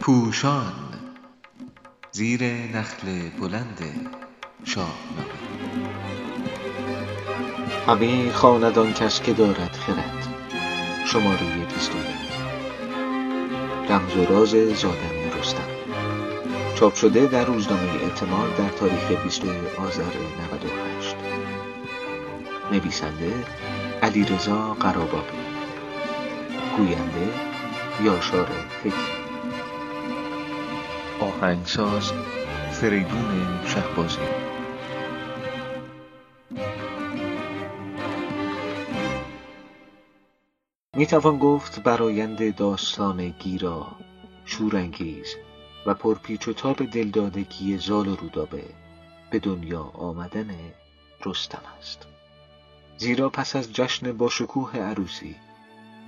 پوشان زیر نخل بلند شاهنامه همی خواند آن کس که دارد خرد. شماره بیست و یک. رمز و راز زادن رستم. چاپ شده در روزنامه اعتماد در تاریخ 20 آذر 98 نویسنده علیرضا قراباقی گوینده یاشار فکر آهنگساز فریدون شهبازی. می توان گفت برایند داستان گیرا شورانگیز و پرپیچ و تاب دلدادگی زال و رودابه به دنیا آمدن رستم است. زیرا پس از جشن با شکوه عروسی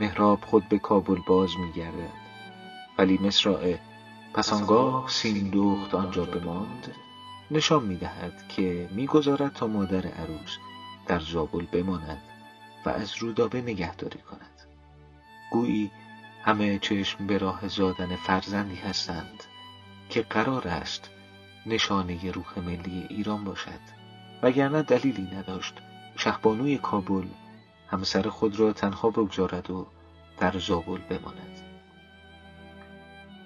مهراب خود به کابل باز میگردد. ولی مصرع پس آنگاه سیندخت آنجا بماند. نشان می‌دهد که می‌گذارد تا مادر عروس در زابل بماند و از رودابه نگهداری کند. گویی همه چشم به راه زادن فرزندی هستند که قرار است نشانه روح ملی ایران باشد. وگرنه دلیلی نداشت. شهبانوی کابل همسر خود را تنها بگذارد و در زابل بماند.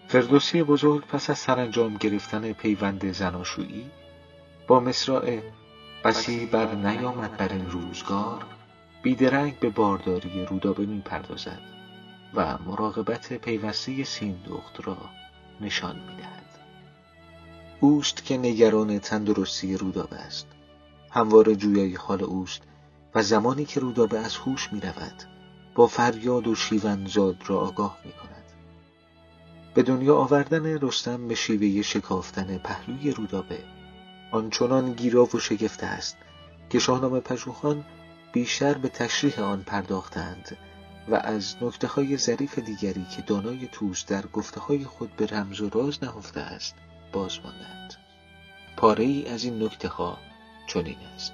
فردوسی بزرگ پس از سرانجام گرفتن پیوند زناشویی با مصرع بسی بر نیامد بر این روزگار بیدرنگ به بارداری رودابه می پردازد و مراقبت پیوسته سیندخت را نشان می دهد. اوست که نگران تندرستی رودابه است. هموار جویای حال اوست و زمانی که رودابه از هوش می رود با فریاد و شیون زاد را آگاه می کند به دنیا آوردن رستم به شیوه شکافتن پهلوی رودابه آنچنان گیرا و شگفته است که شاهنامه پژوهان بیشتر به تشریح آن پرداختند و از نکته های ظریف دیگری که دانای توس در گفته های خود به رمز و راز نهفته است باز ماندند پاره ای از این نکته ها چنین است.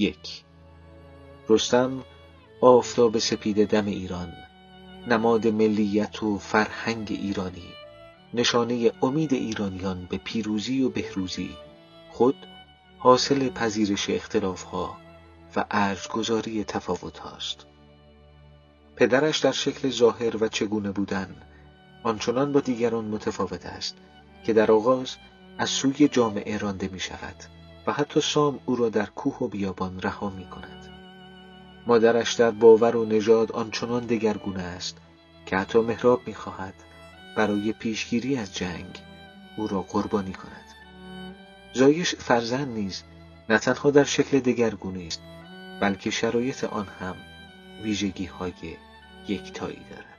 یک. رستم آفتاب سپید دم ایران نماد ملیت و فرهنگ ایرانی نشانه امید ایرانیان به پیروزی و بهروزی خود حاصل پذیرش اختلافها و ارجگذاری تفاوت هاست پدرش در شکل ظاهر و چگونه بودن آنچنان با دیگران متفاوت است که در آغاز از سوی جامعه رانده می شود و حتی سام او را در کوه و بیابان رها می کند مادرش در باور و نژاد آنچنان دگرگونه است که حتی مهراب می خواهد برای پیشگیری از جنگ او را قربانی کند. زایش فرزند نیز نه تنها در شکل دگرگونه است بلکه شرایط آن هم ویژگی های یکتایی دارد.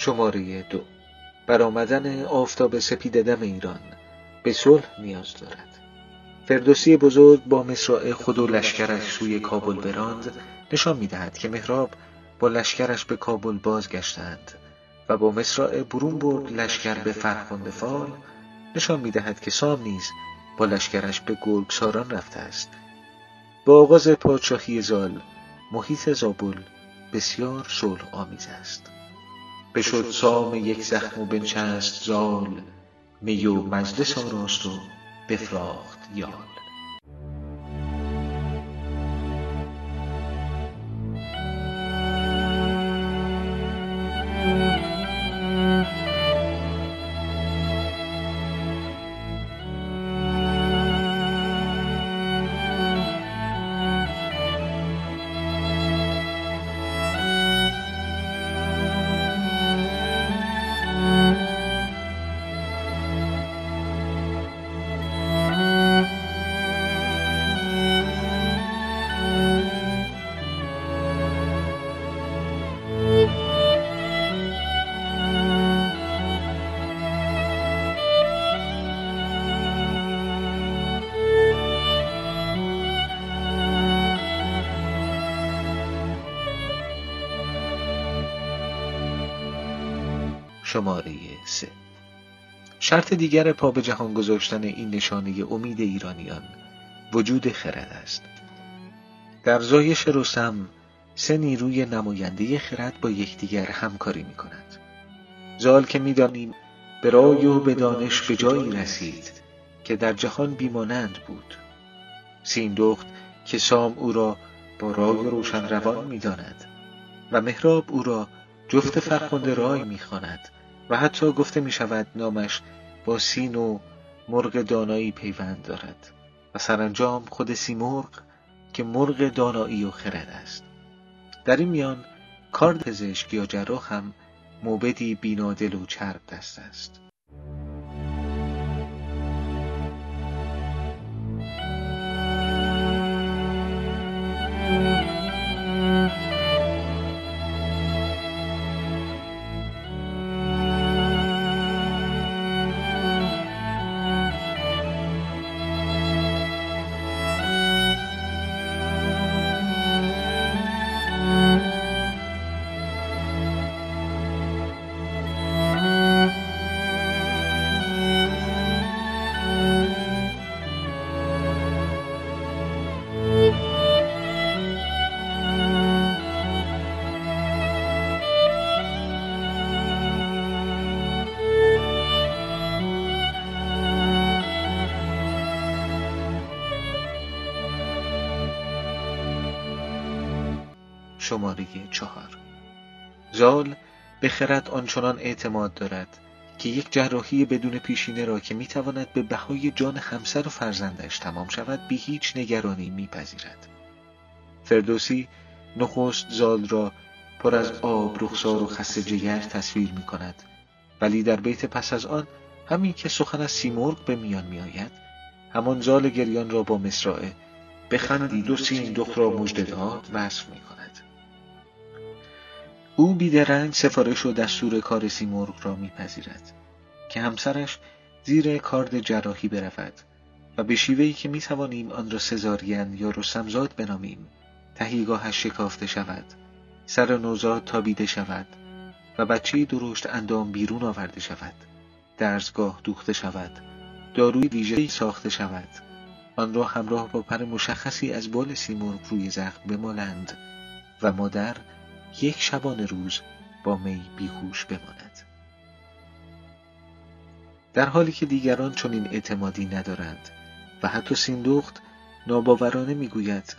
شماره دو. برآمدن آفتاب سپید دم ایران به صلح نیاز دارد. فردوسی بزرگ با مصرع خود و لشکرش سوی کابل براند نشان می‌دهد که مهراب با لشکرش به کابل بازگشتند و با مصرع برون برد لشکر به فرخنده فال نشان می‌دهد که سام نیز با لشکرش به گرگساران رفته است. با آغاز پادشاهی زال محیط زابل بسیار صلح آمیز است. بشد سام یک زخم و بنشست زال می و مجلس آراست و بفراخت یال. شماره سه. شرط دیگر پا به جهان گذاشتن این نشانه امید ایرانیان وجود خرد است. در زایش رستم سه نیروی نماینده خرد با یکدیگر همکاری می کند زال که می‌دانیم به رای و به دانش به جایی رسید که در جهان بیمانند بود. سیندخت که سام او را با رای روشن روان می‌داند و مهراب او را جفت فرخنده رای می‌خواند و حتی گفته می شود نامش با سین و مرغ دانایی پیوند دارد و سرانجام خود سیمرغ که مرغ دانایی و خرد است. در این میان کار پزشک یا جراح هم موبدی بینادل و چرب دست است. شماره چهار. زال به خرد آنچنان اعتماد دارد که یک جراحی بدون پیشینه را که می‌تواند به بهای جان همسر و فرزندش تمام شود بی هیچ نگرانی میپذیرد. فردوسی نخست زال را پر از آب رخسار و خسته جگر تصویر می کند ولی در بیت پس از آن همین که سخن از سیمرغ به میان می آید همان زال گریان را با مصرعه بخندید و سیندخت را مژده داد وصف می کند او بیدرنگ سفارش و دستور کار سیمرغ را میپذیرد که همسرش زیر کارد جراحی برود و به شیوهی که می‌توانیم آن را سزارین یا رستمزاد بنامیم تهیگاهش شکافته شود سر نوزاد تابیده شود و بچه درشت اندام بیرون آورده شود درزگاه دوخته شود داروی ویژه‌ای ساخته شود. آن را همراه با پر مشخصی از بال سیمرغ روی زخم بمالند و مادر یک شبانه روز با می بیهوش بماند. در حالی که دیگران چنین اعتمادی ندارند و حتی سیندخت ناباورانه می‌گوید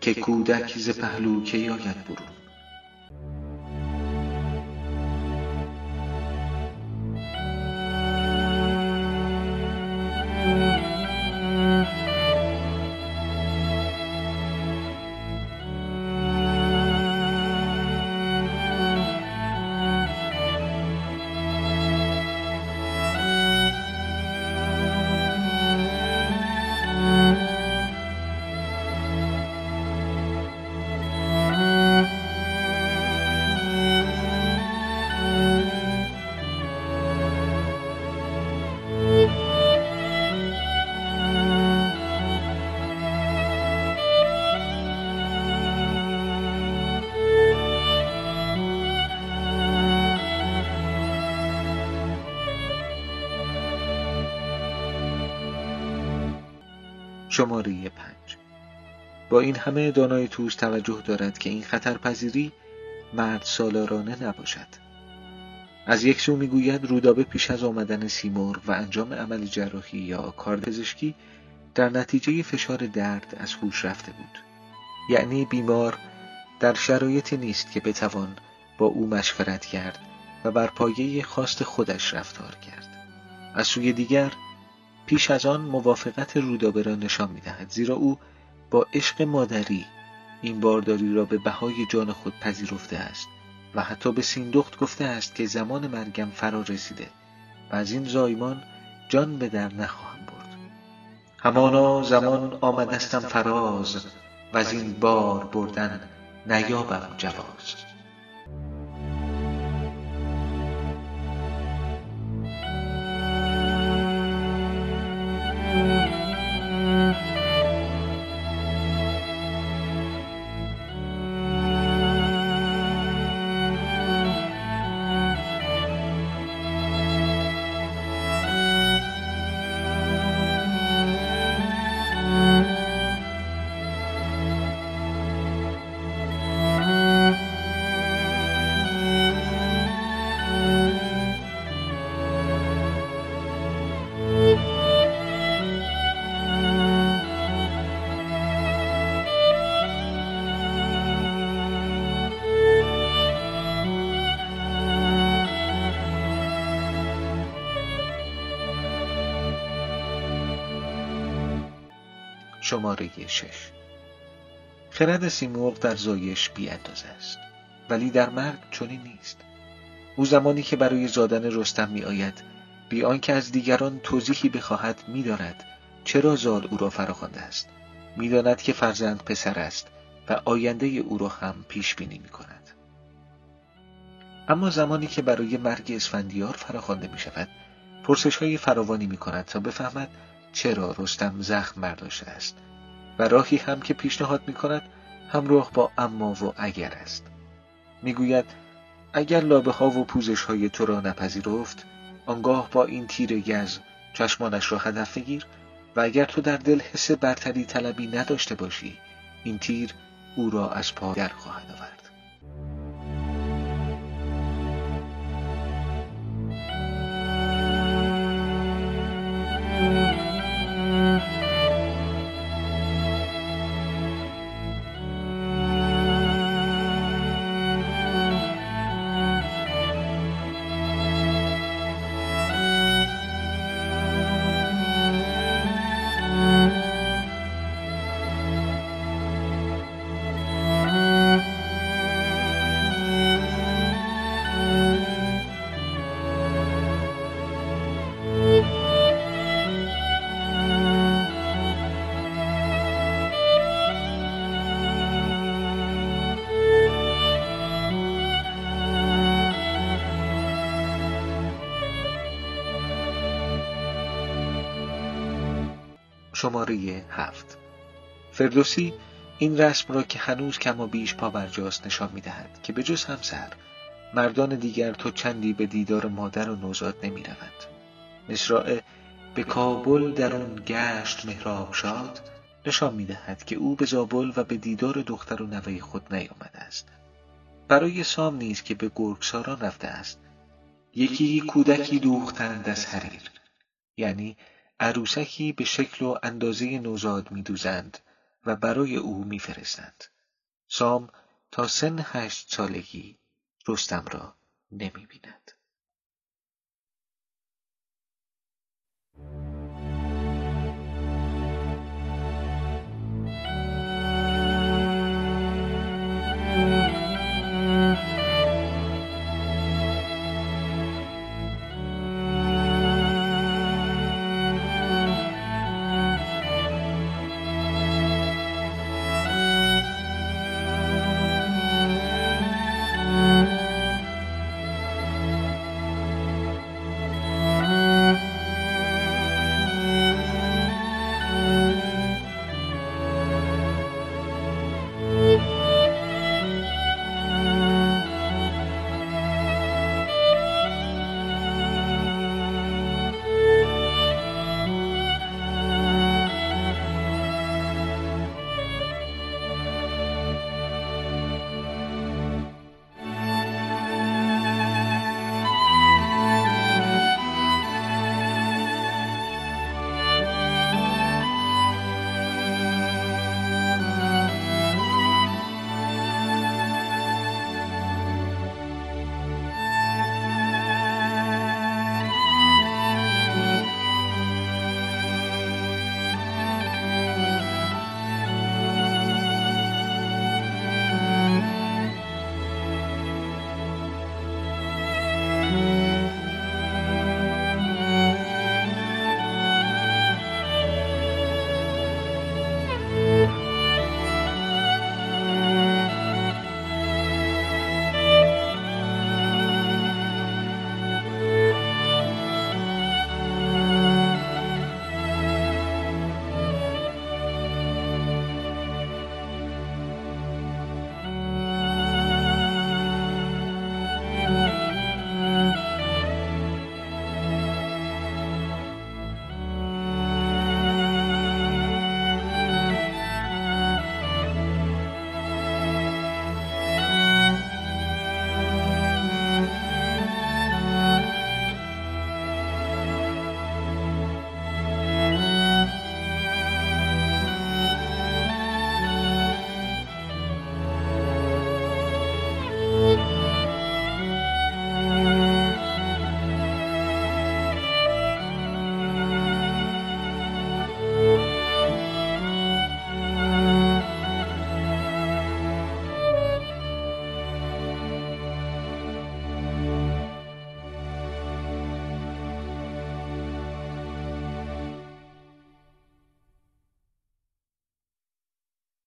که کودک ز پهلو کی آید برون؟ شماره پنج. با این همه دانای توس توجه دارد که این خطرپذیری مرد سالارانه نباشد. از یک سو می‌گوید رودابه پیش از آمدن سیمور و انجام عمل جراحی یا کار پزشکی در نتیجه فشار درد از هوش رفته بود. یعنی بیمار در شرایطی نیست که بتوان با او مشورت کرد و بر پایه خواست خودش رفتار کرد. از سوی دیگر پیش از آن موافقت رودابه را نشان می‌دهد. زیرا او با عشق مادری این بارداری را به بهای جان خود پذیرفته است و حتی به سیندخت گفته است که زمان مرگم فرا رسیده و از این زایمان جان به در نخواهم برد. همانا زمان آمدستم فراز و از این بار بردن نیابم جواز. شماره شش. خرد سیمرغ در زایش بی است ولی در مرگ چنین نیست. او زمانی که برای زادن رستم می آید بی آنکه از دیگران توضیحی بخواهد می‌داند چرا زال او را فراخوانده است. می‌داند که فرزند پسر است و آینده او را هم پیش بینی می کند اما زمانی که برای مرگ اسفندیار فراخوانده می شود پرسش های فراوانی می کند تا بفهمد چرا رستم زخم برداشته است و راهی هم که پیشنهاد می کند همراه با اما و اگر است. می‌گوید اگر لابه ها و پوزش های تو را نپذیرفت آنگاه با این تیر گز چشمانش را هدف بگیر و اگر تو در دل حس برتری طلبی نداشته باشی این تیر او را از پا در خواهد آورد. شماره هفت فردوسی این رسم را که هنوز کم و بیش پابرجاست نشان می دهد که به جز همسر مردان دیگر تو چندی به دیدار مادر و نوزاد نمی روند. به کابل در آن گشت مهراب شاد نشان می دهد که او به زابل و به دیدار دختر و نوه خود نیامده است. برای سام نیز که به گرگساران رفته است یکی کودکی دوختند از حریر یعنی عروسکی به شکل و اندازه نوزاد میدوزند و برای او میفرستند. سام تا سن هشت سالگی رستم را نمی بیند.